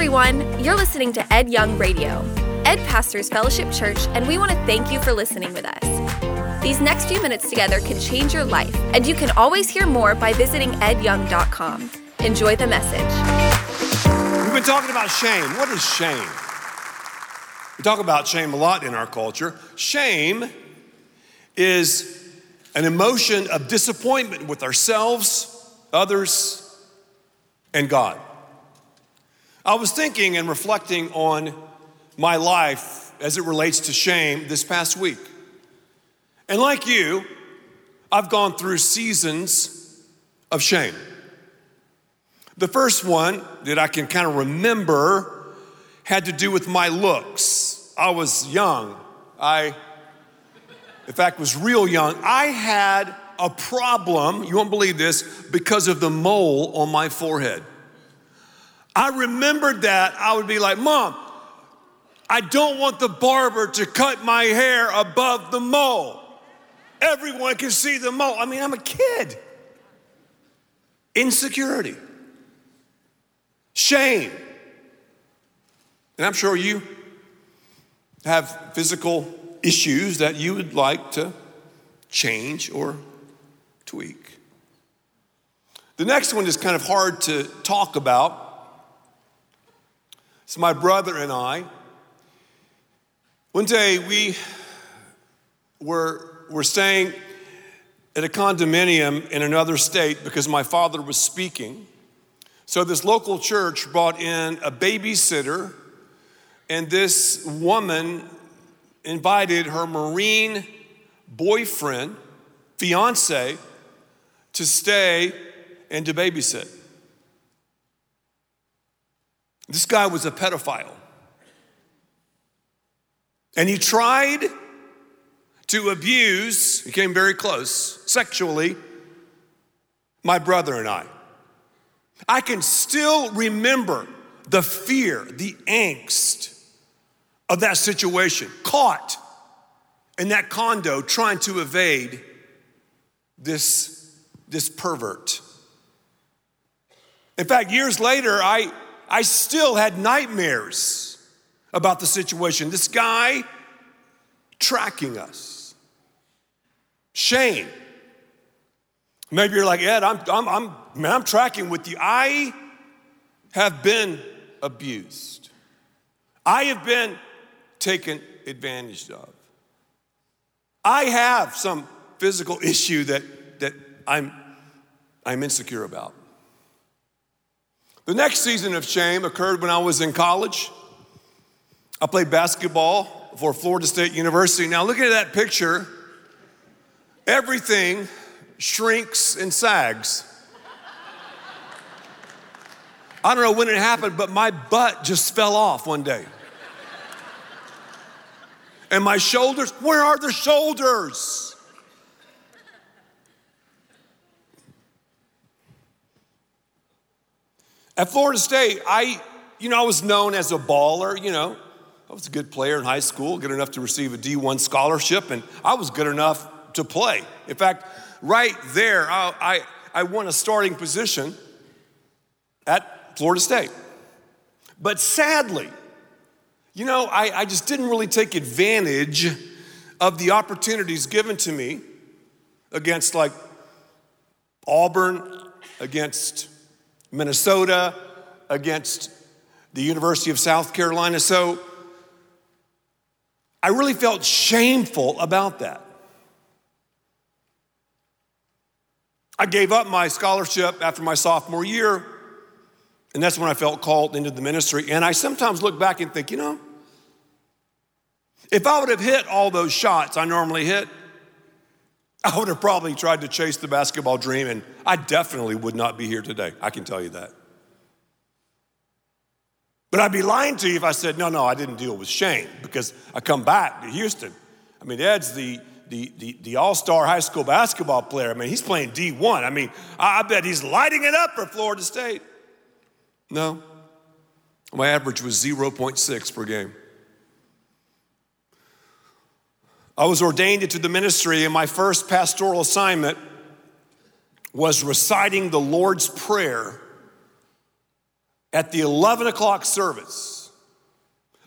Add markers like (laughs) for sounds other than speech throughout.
everyone. You're listening to Ed Young Radio. Ed pastors Fellowship Church, and we want to thank you for listening with us. These next few minutes together can change your life, and you can always hear more by visiting edyoung.com. Enjoy the message. We've been talking about shame. What is shame? We talk about shame a lot in our culture. Shame is an emotion of disappointment with ourselves, others, and God. I was thinking and reflecting on my life as it relates to shame this past week. And like you, I've gone through seasons of shame. The first one that I can kind of remember had to do with my looks. I was young. I, in fact, was real young. I had a problem, you won't believe this, because of the mole on my forehead. I remembered that. I would be like, Mom, I don't want the barber to cut my hair above the mole. Everyone can see the mole. I mean, I'm a kid. Insecurity, shame. And I'm sure you have physical issues that you would like to change or tweak. The next one is kind of hard to talk about so, my brother and I, one day we were, were staying at a condominium in another state because my father was speaking. So, this local church brought in a babysitter, and this woman invited her Marine boyfriend, fiance, to stay and to babysit. This guy was a pedophile. And he tried to abuse, he came very close, sexually, my brother and I. I can still remember the fear, the angst of that situation, caught in that condo trying to evade this, this pervert. In fact, years later, I, I still had nightmares about the situation. This guy tracking us. Shame. Maybe you're like, Ed, I'm, I'm, I'm, man, I'm tracking with you. I have been abused. I have been taken advantage of. I have some physical issue that, that I'm, I'm insecure about. The next season of shame occurred when I was in college. I played basketball for Florida State University. Now, looking at that picture, everything shrinks and sags. I don't know when it happened, but my butt just fell off one day. And my shoulders, where are the shoulders? At Florida State, I, you know, I was known as a baller, you know. I was a good player in high school, good enough to receive a D1 scholarship, and I was good enough to play. In fact, right there, I, I, I won a starting position at Florida State. But sadly, you know, I, I just didn't really take advantage of the opportunities given to me against like Auburn, against Minnesota, against the University of South Carolina. So I really felt shameful about that. I gave up my scholarship after my sophomore year, and that's when I felt called into the ministry. And I sometimes look back and think, you know, if I would have hit all those shots I normally hit, I would have probably tried to chase the basketball dream, and I definitely would not be here today. I can tell you that. But I'd be lying to you if I said, no, no, I didn't deal with shame because I come back to Houston. I mean, Ed's the, the, the, the all star high school basketball player. I mean, he's playing D1. I mean, I, I bet he's lighting it up for Florida State. No, my average was 0.6 per game. I was ordained into the ministry, and my first pastoral assignment was reciting the Lord's Prayer at the 11 o'clock service.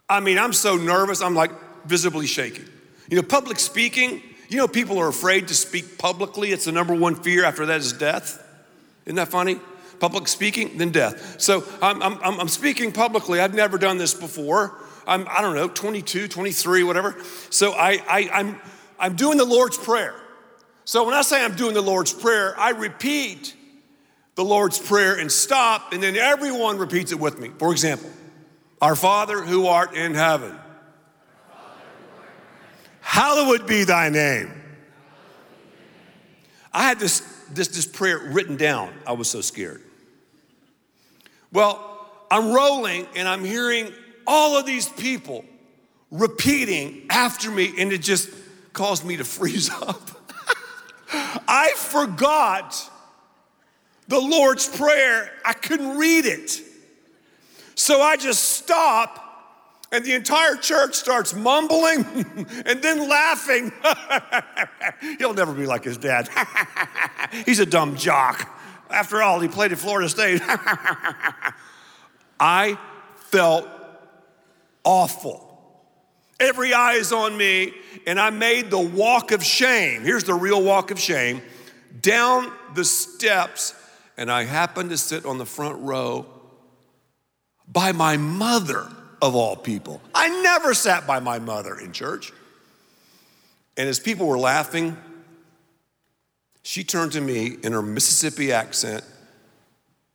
I mean, I'm so nervous, I'm like visibly shaking. You know, public speaking, you know, people are afraid to speak publicly. It's the number one fear after that is death. Isn't that funny? Public speaking, then death. So I'm, I'm, I'm speaking publicly. I've never done this before. I'm, I don't know, 22, 23, whatever. So I, I, I'm, I'm doing the Lord's Prayer. So when I say I'm doing the Lord's Prayer, I repeat the Lord's Prayer and stop, and then everyone repeats it with me. For example, Our Father who art in heaven, hallowed be thy name. I had this, this, this prayer written down. I was so scared. Well, I'm rolling and I'm hearing all of these people repeating after me, and it just caused me to freeze (laughs) up. I forgot the Lord's Prayer. I couldn't read it. So I just stop, and the entire church starts mumbling (laughs) and then laughing. (laughs) He'll never be like his dad. He's a dumb jock. After all, he played at Florida State. I felt awful. Every eye is on me, and I made the walk of shame. Here's the real walk of shame down the steps, and I happened to sit on the front row by my mother, of all people. I never sat by my mother in church. And as people were laughing, she turned to me in her Mississippi accent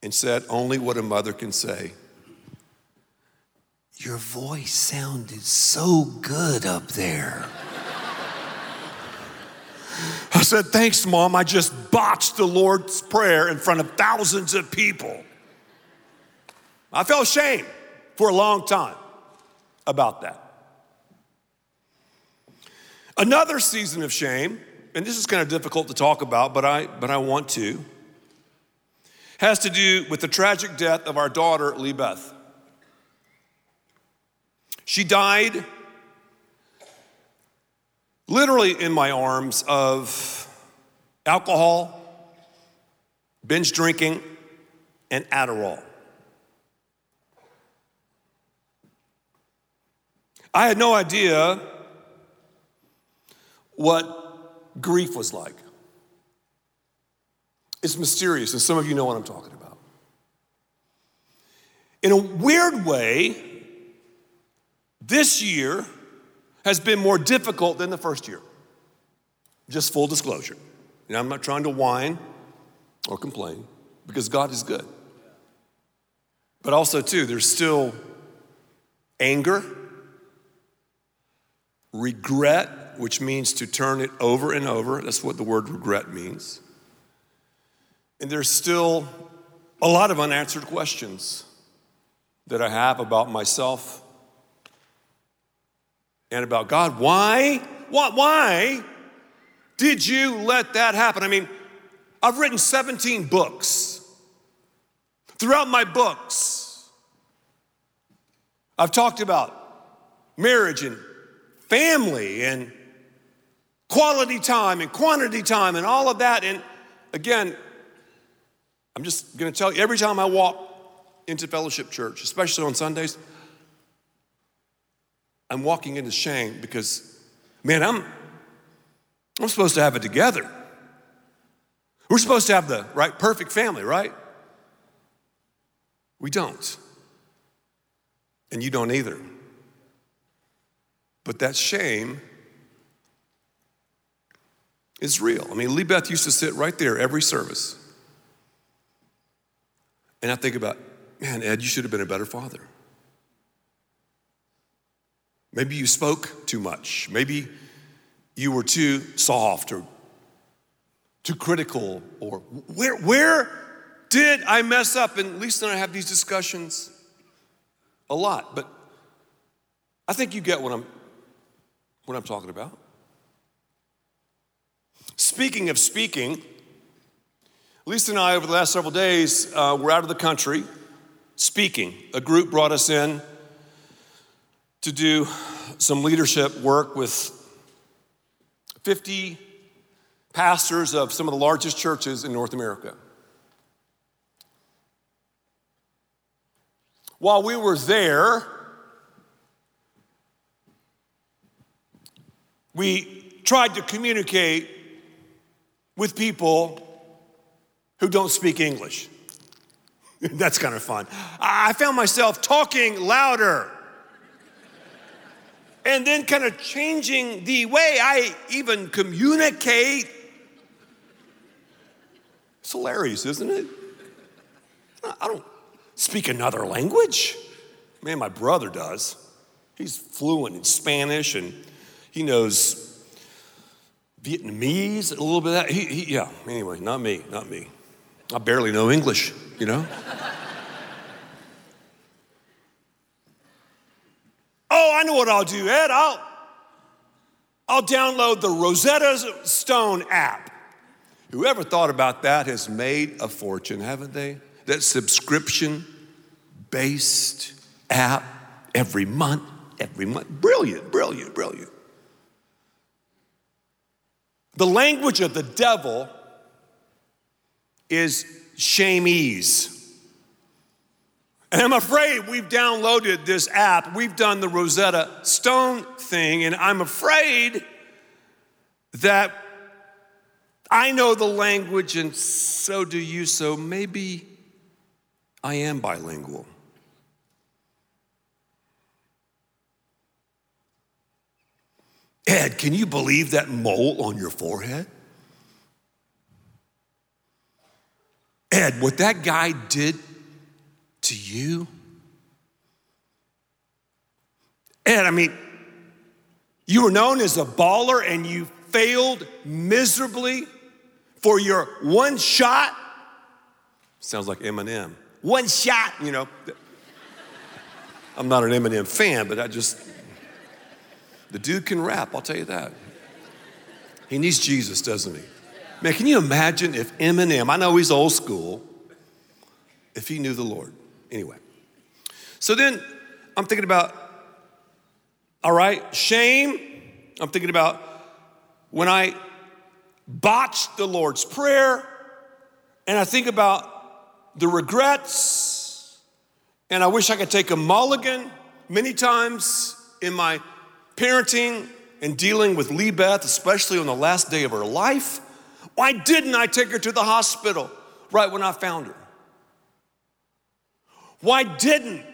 and said only what a mother can say. Your voice sounded so good up there. I said, Thanks, Mom. I just botched the Lord's Prayer in front of thousands of people. I felt shame for a long time about that. Another season of shame, and this is kind of difficult to talk about, but I, but I want to, has to do with the tragic death of our daughter, Lee Beth. She died literally in my arms of alcohol, binge drinking, and Adderall. I had no idea what grief was like. It's mysterious, and some of you know what I'm talking about. In a weird way, this year has been more difficult than the first year. Just full disclosure. And I'm not trying to whine or complain because God is good. But also, too, there's still anger, regret, which means to turn it over and over. That's what the word regret means. And there's still a lot of unanswered questions that I have about myself and about God. Why? What? Why did you let that happen? I mean, I've written 17 books. Throughout my books, I've talked about marriage and family and quality time and quantity time and all of that. And again, I'm just going to tell you every time I walk into fellowship church, especially on Sundays, I'm walking into shame because, man, I'm, I'm supposed to have it together. We're supposed to have the right, perfect family, right? We don't. And you don't either. But that shame is real. I mean, Lee Beth used to sit right there every service. And I think about, man, Ed, you should have been a better father. Maybe you spoke too much. Maybe you were too soft or too critical or where where did I mess up? And Lisa and I have these discussions a lot, but I think you get what I'm what I'm talking about. Speaking of speaking, Lisa and I, over the last several days, uh, were out of the country speaking. A group brought us in to do some leadership work with 50 pastors of some of the largest churches in North America. while we were there, we tried to communicate with people who don't speak English. (laughs) That's kind of fun. I found myself talking louder and then kind of changing the way I even communicate. It's hilarious, isn't it? I don't speak another language. Man, my brother does. He's fluent in Spanish and he knows Vietnamese, a little bit of that. He, he, yeah, anyway, not me, not me. I barely know English, you know? Oh, I know what I'll do, Ed. I'll, I'll download the Rosetta Stone app. Whoever thought about that has made a fortune, haven't they? That subscription based app every month, every month. Brilliant, brilliant, brilliant. The language of the devil is shameese. And I'm afraid we've downloaded this app, we've done the Rosetta Stone thing, and I'm afraid that I know the language and so do you, so maybe I am bilingual. Ed, can you believe that mole on your forehead? Ed, what that guy did to you? Ed, I mean, you were known as a baller and you failed miserably for your one shot. Sounds like Eminem. One shot, you know. I'm not an Eminem fan, but I just the dude can rap, I'll tell you that. He needs Jesus, doesn't he? Man, can you imagine if Eminem, I know he's old school, if he knew the Lord? Anyway. So then I'm thinking about, all right, shame. I'm thinking about when I botched the Lord's Prayer, and I think about the regrets, and I wish I could take a mulligan many times in my parenting and dealing with Lee Beth, especially on the last day of her life. Why didn't I take her to the hospital right when I found her? Why didn't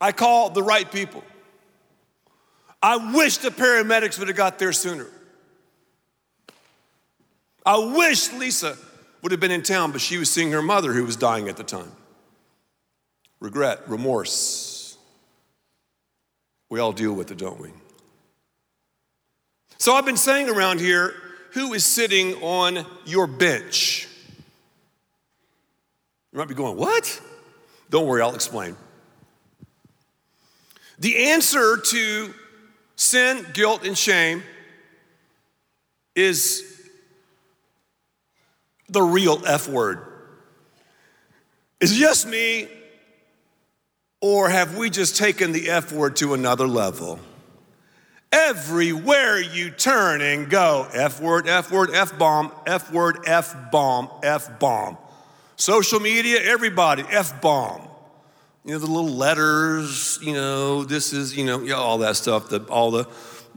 I call the right people? I wish the paramedics would have got there sooner. I wish Lisa would have been in town, but she was seeing her mother who was dying at the time. Regret, remorse. We all deal with it, don't we? So I've been saying around here, who is sitting on your bench? You might be going, what? Don't worry, I'll explain. The answer to sin, guilt, and shame is the real F word. Is it just me, or have we just taken the F word to another level? Everywhere you turn and go, F word, F word, F bomb, F word, F bomb, F bomb. Social media, everybody, F bomb. You know, the little letters, you know, this is, you know, all that stuff, the, all the,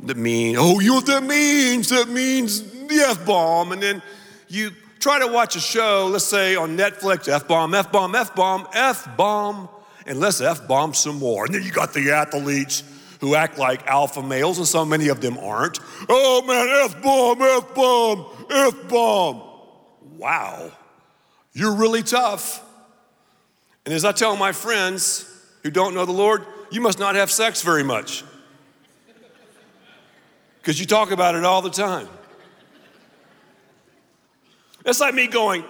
the mean, oh, you know what that means? That means the F bomb. And then you try to watch a show, let's say on Netflix, F bomb, F bomb, F bomb, F bomb, and let's F bomb some more. And then you got the athletes who act like alpha males, and so many of them aren't. Oh man, F bomb, F bomb, F bomb. Wow, you're really tough. And as I tell my friends who don't know the Lord, you must not have sex very much. Because you talk about it all the time. It's like me going,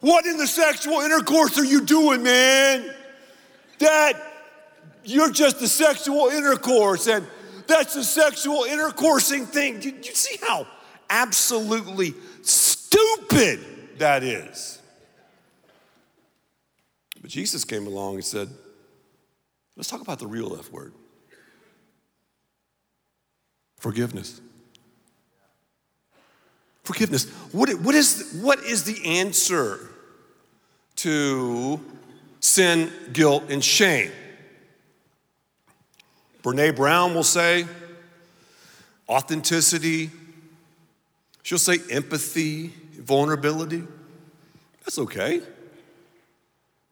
What in the sexual intercourse are you doing, man? That you're just a sexual intercourse, and that's a sexual intercoursing thing. Do you see how absolutely stupid that is? But Jesus came along and said, let's talk about the real F word forgiveness. Forgiveness. What, what, is, what is the answer to sin, guilt, and shame? Brene Brown will say authenticity. She'll say empathy, vulnerability. That's okay.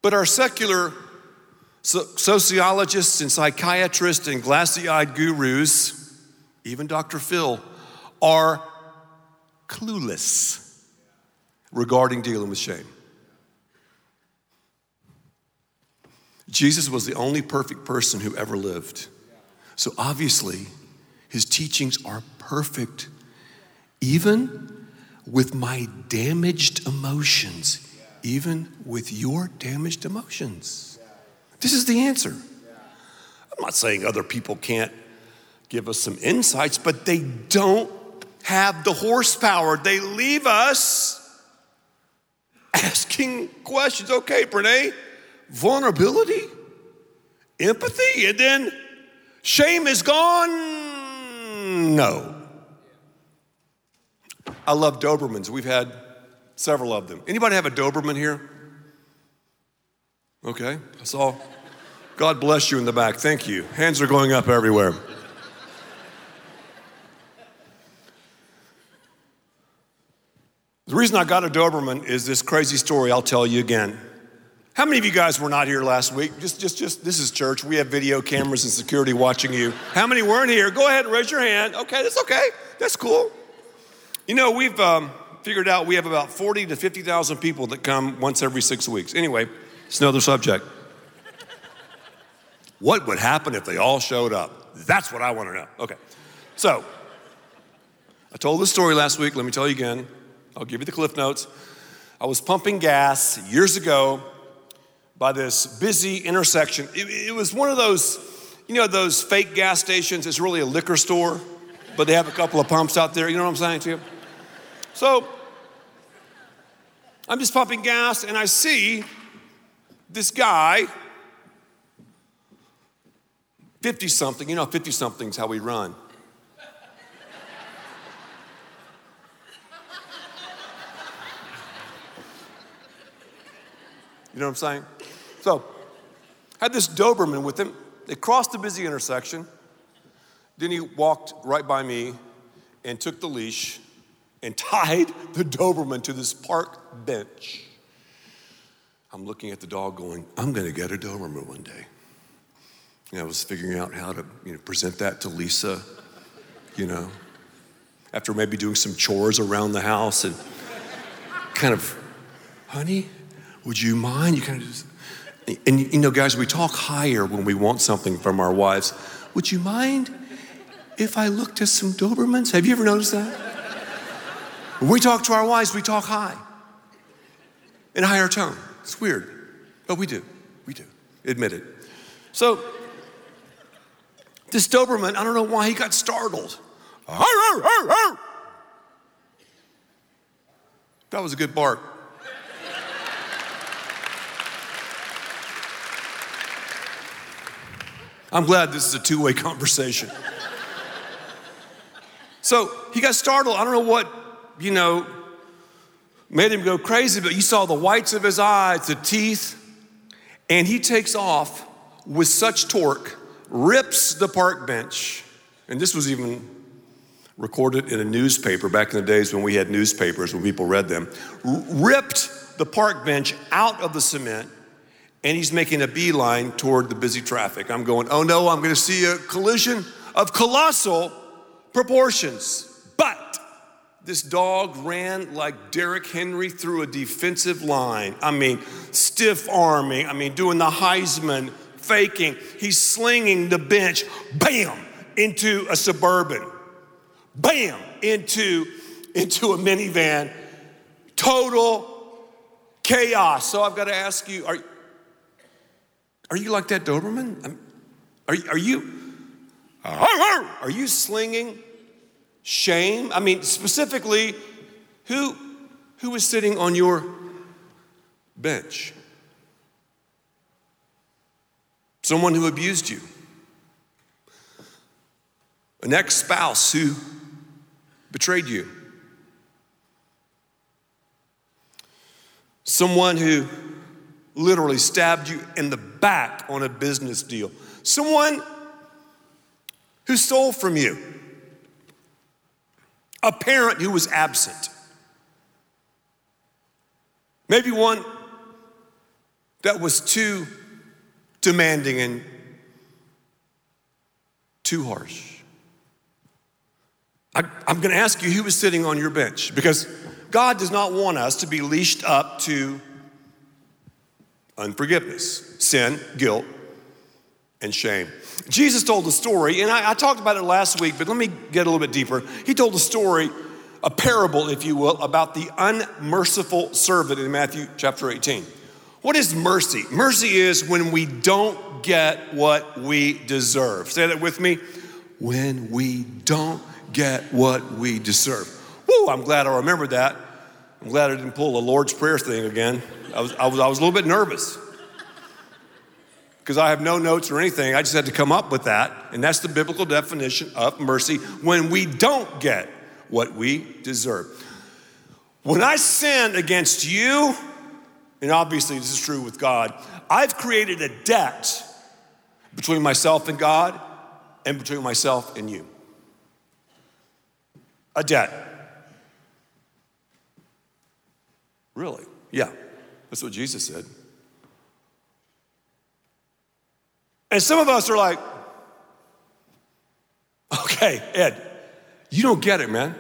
But our secular sociologists and psychiatrists and glassy eyed gurus, even Dr. Phil, are clueless regarding dealing with shame. Jesus was the only perfect person who ever lived. So obviously, his teachings are perfect, even with my damaged emotions, even with your damaged emotions. This is the answer. I'm not saying other people can't give us some insights, but they don't have the horsepower. They leave us asking questions. Okay, Brene, vulnerability, empathy, and then shame is gone? No. I love Dobermans. We've had several of them. Anybody have a Doberman here? Okay, I saw. God bless you in the back. Thank you. Hands are going up everywhere. The reason I got a Doberman is this crazy story I'll tell you again. How many of you guys were not here last week? Just, just, just, this is church. We have video cameras and security watching you. How many weren't here? Go ahead and raise your hand. Okay, that's okay. That's cool. You know, we've um, figured out we have about 40 to 50,000 people that come once every six weeks. Anyway, it's another subject. What would happen if they all showed up? That's what I want to know. Okay. So, I told this story last week. Let me tell you again. I'll give you the cliff notes. I was pumping gas years ago by this busy intersection. It, it, was one of those, you know, those fake gas stations. It's really a liquor store, but they have a couple of pumps out there. You know what I'm saying to you? So I'm just pumping gas and I see this guy, 50 something, you know, 50 something's how we run. You know what I'm saying? So, had this Doberman with him. They crossed the busy intersection. Then he walked right by me and took the leash and (laughs) tied the Doberman to this park bench. I'm looking at the dog going, I'm going to get a Doberman one day. And I was figuring out how to you know, present that to Lisa, you know, after maybe doing some chores around the house and kind of, honey, would you mind? You kind of just, and you know, guys, we talk higher when we want something from our wives. Would you mind if I looked at some Dobermans? Have you ever noticed that? When we talk to our wives, we talk high in higher tone. It's weird, but we do. We do. Admit it. So, this Doberman, I don't know why he got startled. That was a good bark. I'm glad this is a two way conversation. so he got startled. I don't know what, you know, made him go crazy, but you saw the whites of his eyes, the teeth, and he takes off with such torque, rips the park bench. And this was even recorded in a newspaper back in the days when we had newspapers, when people read them, ripped the park bench out of the cement and he's making a beeline toward the busy traffic. I'm going, oh no, I'm to see a collision of colossal proportions. This dog ran like Derrick Henry through a defensive line. I mean, stiff arming, I mean, doing the Heisman, faking. He's slinging the bench, bam, into a suburban, bam, into, into a minivan. Total chaos. So I've got to ask you, are, are you like that Doberman? Are, are you are you slinging shame? I mean, specifically, who who is sitting on your bench? Someone who abused you. An ex-spouse who betrayed you. Someone who literally stabbed you in the back on a business deal. Someone who stole from you, a parent who was absent, maybe one that was too demanding and too harsh. I, am going to ask you who was sitting on your bench because God does not want us to be leashed up to unforgiveness, sin, guilt, and shame. Jesus told a story, and I, I, talked about it last week, but let me get a little bit deeper. He told a story, a parable, if you will, about the unmerciful servant in Matthew chapter 18. What is mercy? Mercy is when we don't get what we deserve. Say that with me. When we don't get what we deserve. Woo, I'm glad I remembered that. I'm glad I didn't pull the Lord's Prayer thing again. I was, I was, I was a little bit nervous because I have no notes or anything. I just had to come up with that. And that's the biblical definition of mercy when we don't get what we deserve. When I sin against you, and obviously this is true with God, I've created a debt between myself and God and between myself and you. A debt. Really? Yeah, that's what Jesus said. And some of us are like, okay, Ed, you don't get it, man.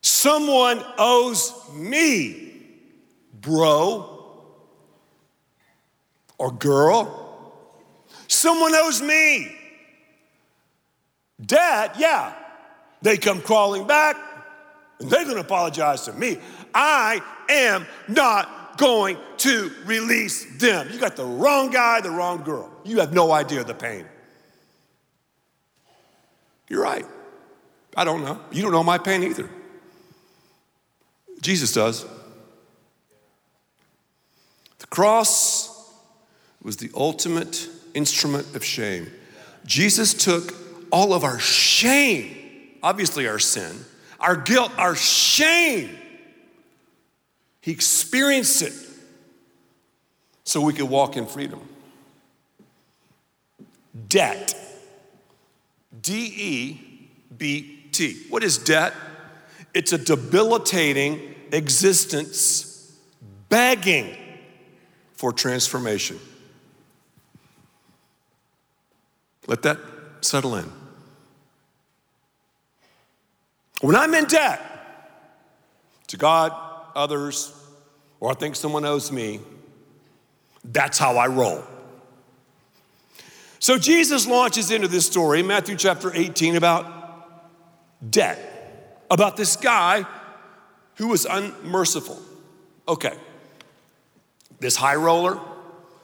Someone owes me, bro or girl. Someone owes me. Dad, yeah, they come crawling back and they're gonna apologize to me. I am not going to release them. You got the wrong guy, the wrong girl. You have no idea the pain. You're right. I don't know. You don't know my pain either. Jesus does. The cross was the ultimate instrument of shame. Jesus took all of our shame, obviously our sin, our guilt, our shame. He experienced it so we could walk in freedom. Debt. D E B T. What is debt? It's a debilitating existence begging for transformation. Let that settle in. When I'm in debt to God, others, or I think someone owes me, that's how I roll. So Jesus launches into this story, Matthew chapter 18, about debt, about this guy who was unmerciful. Okay, this high roller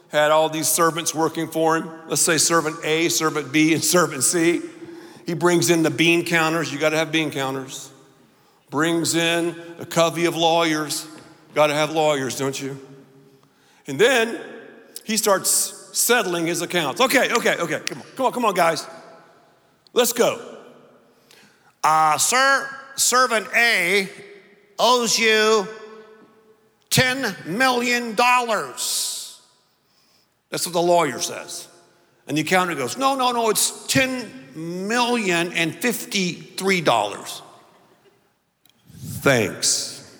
had all these servants working for him. Let's say servant A, servant B, and (laughs) servant C. He brings in the bean counters. You got to have bean counters. Brings in a covey of lawyers. Got to have lawyers, don't you? And then he starts settling his accounts. Okay, okay, okay. Come on, come on, come on, guys. Let's go. Uh, sir, servant A owes you $10 million. That's what the lawyer says. And the accountant goes, No, no, no, it's $10 million and $53. Thanks.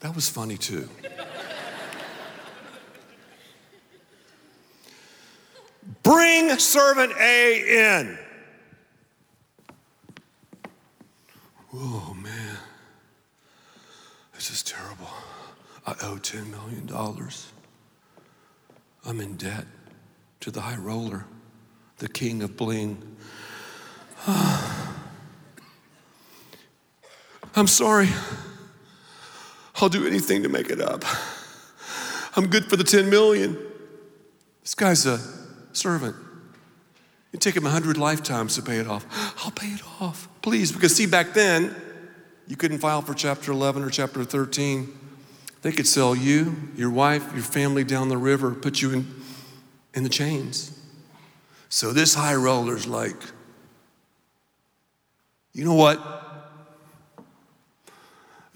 That was funny too. Bring servant A in. Oh, man. This is terrible. I owe $10 million. I'm in debt to the high roller, the king of bling. (sighs) I'm sorry. I'll do anything to make it up. I'm good for the 10 million. This guy's a servant. It'd take him 100 lifetimes to pay it off. (gasps) I'll pay it off, please. Because, see, back then, you couldn't file for chapter 11 or chapter 13. They could sell you, your wife, your family down the river, put you in, in the chains. So this high roller's like, you know what?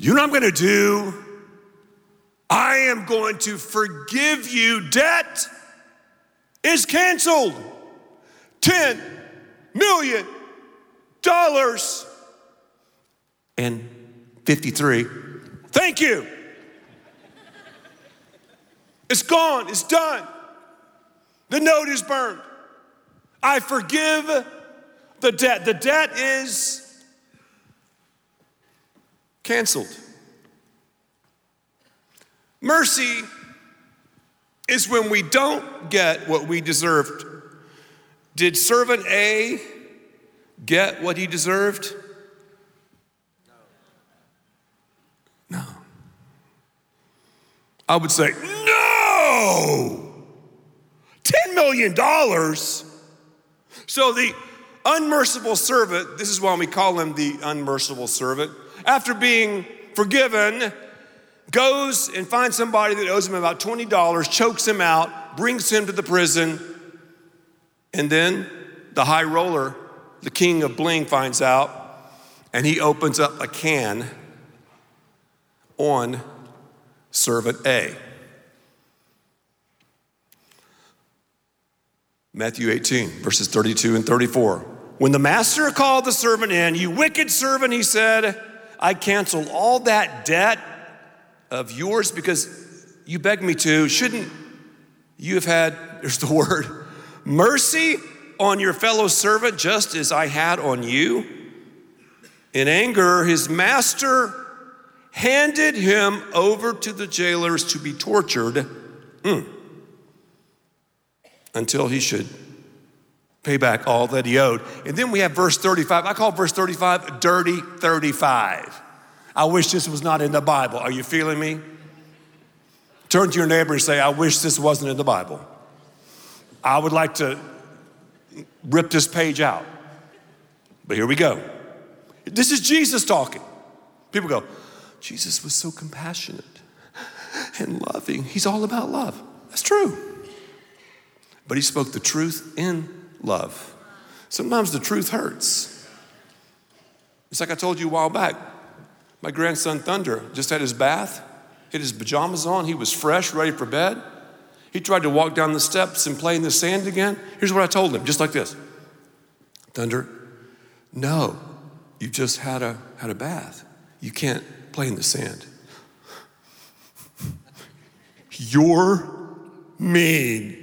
You know what I'm going to do? I am going to forgive you. Debt is canceled. $10 million. And 53, thank you. It's gone, it's done. The note is burned. I forgive the debt. The debt is canceled. Mercy is when we don't get what we deserved. Did servant A get what he deserved? No. I would say, no! $10 million? So the unmerciful servant, this is why we call him the unmerciful servant, after being forgiven, goes and finds somebody that owes him about $20, chokes him out, brings him to the prison, and then the high roller, the king of bling, finds out, and he opens up a can on servant A. Matthew 18, verses 32 and 34. When the master called the servant in, you wicked servant, he said, I cancel all that debt of yours because you begged me to. Shouldn't you have had, (laughs) there's the word, mercy on your fellow servant just as I had on you? In anger, his master handed him over to the jailers to be tortured mm, until he should pay back all that he owed. And then we have verse 35. I call verse 35 dirty 35. I wish this was not in the Bible. Are you feeling me? Turn to your neighbor and say, I wish this wasn't in the Bible. I would like to rip this page out. But here we go. This is Jesus talking. People go, Jesus was so compassionate and loving. He's all about love. That's true. But he spoke the truth in love. Sometimes the truth hurts. It's like I told you a while back. My grandson Thunder just had his bath, had his pajamas on. He was fresh, ready for bed. He tried to walk down the steps and play in the sand again. Here's what I told him, just like this Thunder, no, you just had a, had a bath. You can't play in the sand. You're mean.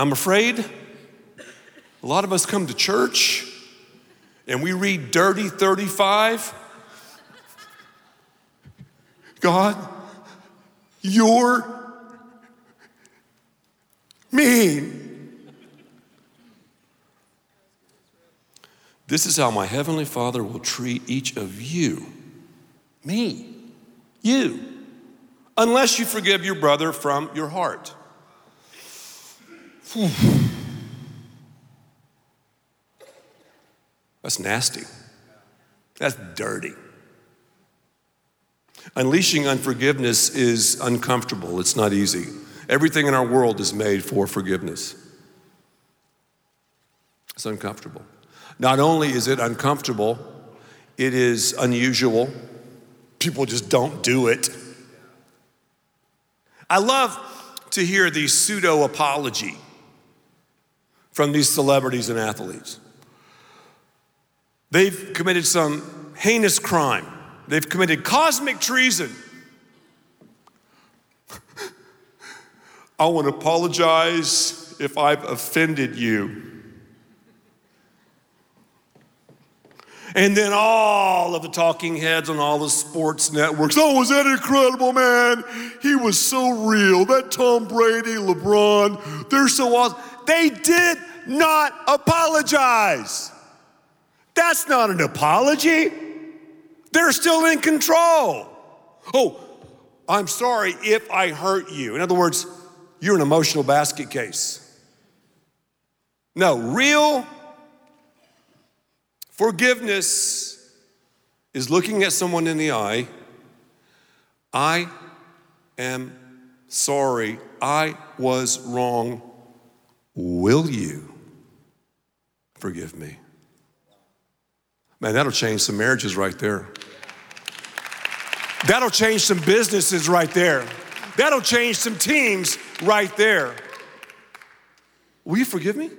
I'm afraid a lot of us come to church and we read Dirty 35, God, you're mean. This is how my Heavenly Father will treat each of you, me, you, unless you forgive your brother from your heart. (sighs) That's nasty. That's dirty. Unleashing unforgiveness is uncomfortable, it's not easy. Everything in our world is made for forgiveness. It's uncomfortable. Not only is it uncomfortable, it is unusual. People just don't do it. I love to hear the pseudo apology from these celebrities and athletes. They've committed some heinous crime. They've committed cosmic treason. (laughs) I want to apologize if I've offended you. And then all of the talking heads on all the sports networks. Oh, was that incredible, man? He was so real. That Tom Brady, LeBron, they're so awesome. They did not apologize. That's not an apology. They're still in control. Oh, I'm sorry if I hurt you. In other words, you're an emotional basket case. No, real forgiveness is looking at someone in the eye. I am sorry. I was wrong. Will you forgive me? Man, that'll change some marriages right there. That'll change some businesses right there. That'll change some teams right there. Will you forgive me?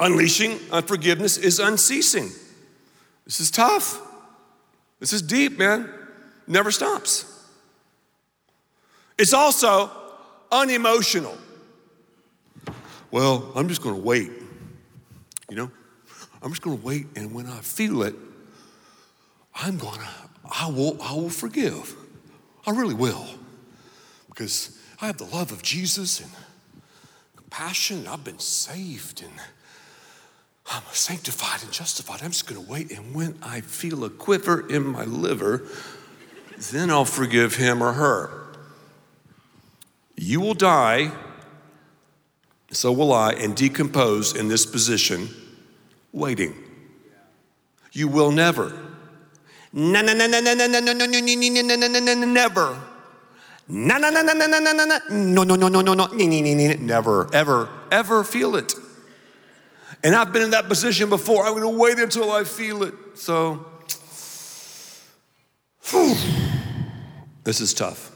Unleashing unforgiveness is unceasing. This is tough. This is deep, man. Never stops. It's also unemotional. Well, I'm just going to wait. You know, I'm just going to wait, and when I feel it, I'm going to, I will, I will forgive. I really will. Because I have the love of Jesus and compassion, and I've been saved, and I'm sanctified and justified. I'm just going to wait, and when I feel a quiver in my liver, then I'll forgive him or her. You will die, so will I, and decompose in this position, waiting. You will never. No, no, no, no, no, no, no, no, no, no, no, no, no, no, never. No, no, no, no, no, no, no, no, no, no, no, no, no, no, never, ever, ever feel it. And I've been in that position before. I'm going to wait until I feel it. So, this is tough.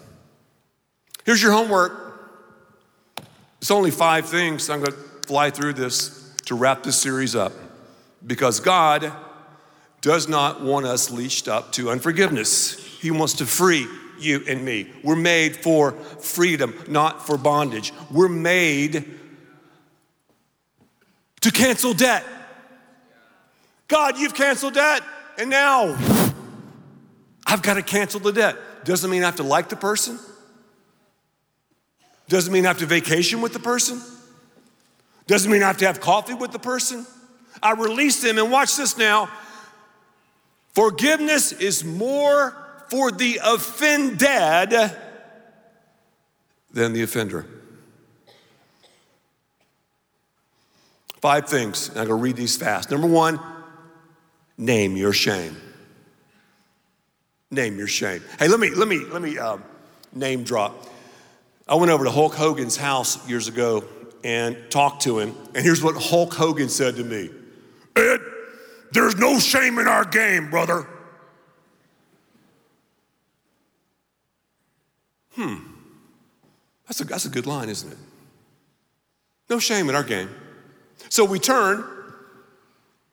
Here's your homework. It's only five things. I'm going to fly through this to wrap this series up because God does not want us leashed up to unforgiveness. He wants to free you and me. We're made for freedom, not for bondage. We're made to cancel debt. God, you've canceled debt, and now I've got to cancel the debt. Doesn't mean I have to like the person. Doesn't mean I have to vacation with the person. Doesn't mean I have to have coffee with the person. I release them, and watch this now. Forgiveness is more for the offended than the offender. Five things. I'm going to read these fast. Number one, name your shame. Name your shame. Hey, let me let me let me um, name drop. I went over to Hulk Hogan's house years ago and talked to him, and here's what Hulk Hogan said to me: Ed, there's no shame in our game, brother. Hmm. That's a, that's a good line, isn't it? No shame in our game. So we turn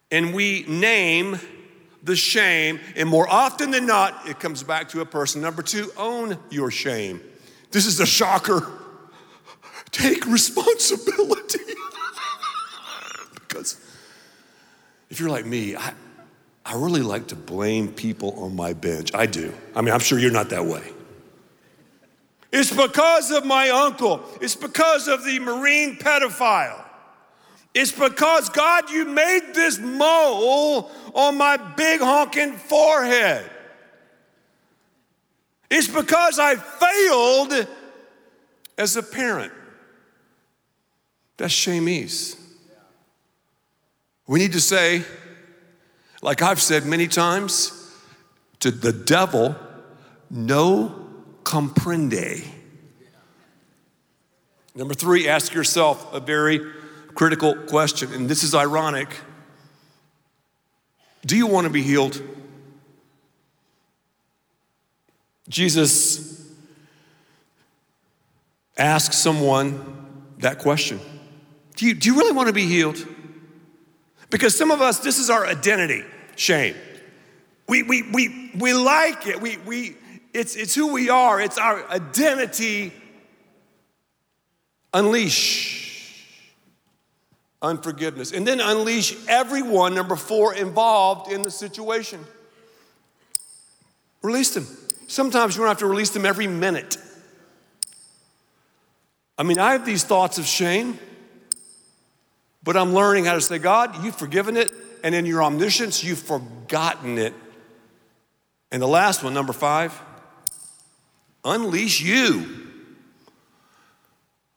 and we name the shame, and more often than not, it comes back to a person. Number two, own your shame. This is a shocker. Take responsibility. because if you're like me, I, I really like to blame people on my bench. I do. I mean, I'm sure you're not that way. It's because of my uncle. It's because of the Marine pedophile. It's because, God, you made this mole on my big honking forehead. It's because I failed as a parent. That's shameese. We need to say, like I've said many times, to the devil, no comprende. Number three, ask yourself a very critical question, and this is ironic. Do you want to be healed? Jesus asked someone that question do you, do you really want to be healed? Because some of us, this is our identity shame. We, we, we, we like it. We, we, it's, it's who we are, it's our identity. Unleash unforgiveness. And then unleash everyone, number four, involved in the situation. Release them. Sometimes you don't have to release them every minute. I mean, I have these thoughts of shame, but I'm learning how to say, God, you've forgiven it, and in your omniscience, you've forgotten it. And the last one, number five, unleash you.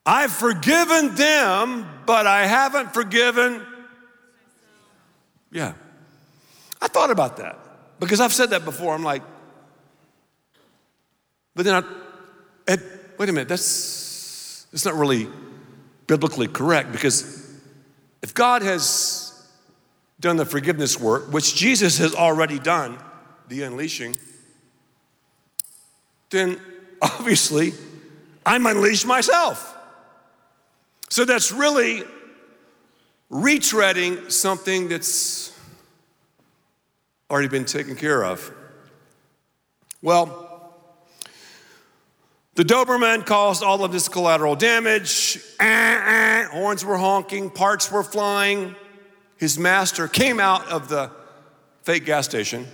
I've forgiven them, but I haven't forgiven. Yeah. I thought about that because I've said that before. I'm like, but then I, wait a minute, that's, that's not really biblically correct because if God has done the forgiveness work, which Jesus has already done, the unleashing, then obviously I'm unleashed myself. So that's really retreading something that's already been taken care of. Well, the Doberman caused all of this collateral damage. Ah, ah, horns were honking, parts were flying. His master came out of the fake gas station,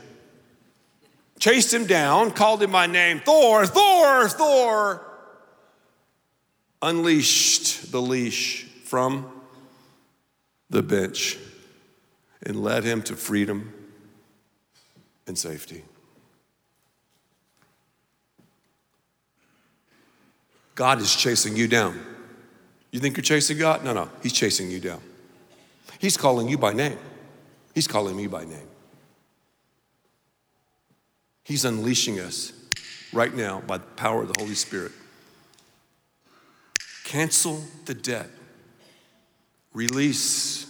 chased him down, called him by name Thor, Thor, Thor. Unleashed the leash from the bench and led him to freedom and safety. God is chasing you down. You think you're chasing God? No, no, He's chasing you down. He's calling you by name. He's calling me by name. He's unleashing us right now by the power of the Holy Spirit. Cancel the debt, release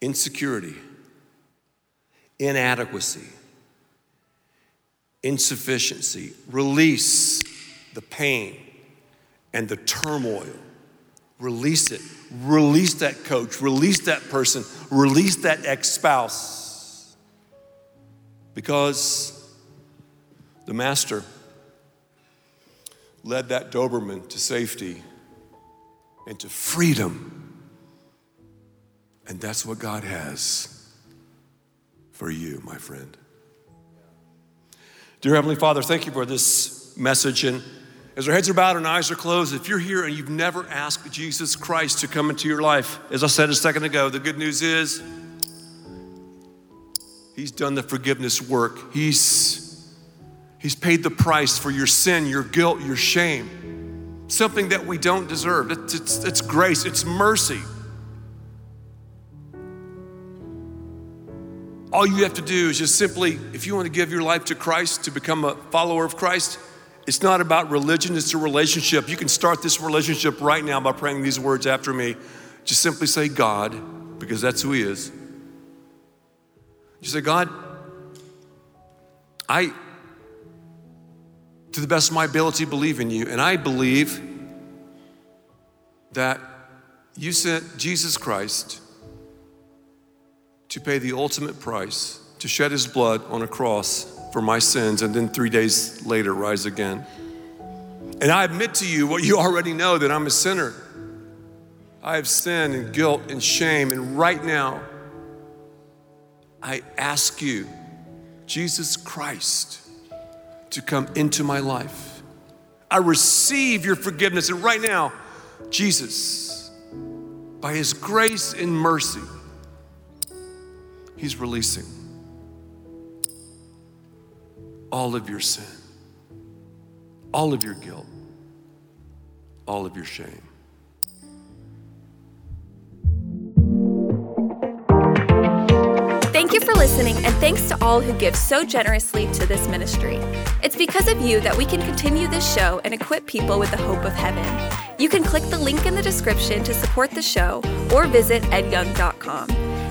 insecurity, inadequacy, insufficiency, release the pain and the turmoil. Release it. Release that coach. Release that person. Release that ex spouse. Because the master led that Doberman to safety and to freedom. And that's what God has for you, my friend. Dear Heavenly Father, thank you for this message. And as our heads are bowed and eyes are closed, if you're here and you've never asked Jesus Christ to come into your life, as I said a second ago, the good news is He's done the forgiveness work. He's, he's paid the price for your sin, your guilt, your shame. Something that we don't deserve. It's, it's, it's grace, it's mercy. All you have to do is just simply, if you want to give your life to Christ, to become a follower of Christ, it's not about religion, it's a relationship. You can start this relationship right now by praying these words after me. Just simply say, God, because that's who He is. You say, God, I, to the best of my ability, believe in you. And I believe that you sent Jesus Christ to pay the ultimate price, to shed his blood on a cross for my sins, and then three days later rise again. And I admit to you what you already know that I'm a sinner. I have sin and guilt and shame, and right now, I ask you, Jesus Christ, to come into my life. I receive your forgiveness, and right now, Jesus, by his grace and mercy, he's releasing all of your sin, all of your guilt, all of your shame. Thank you for listening, and thanks to all who give so generously to this ministry. It's because of you that we can continue this show and equip people with the hope of heaven. You can click the link in the description to support the show or visit edyoung.com.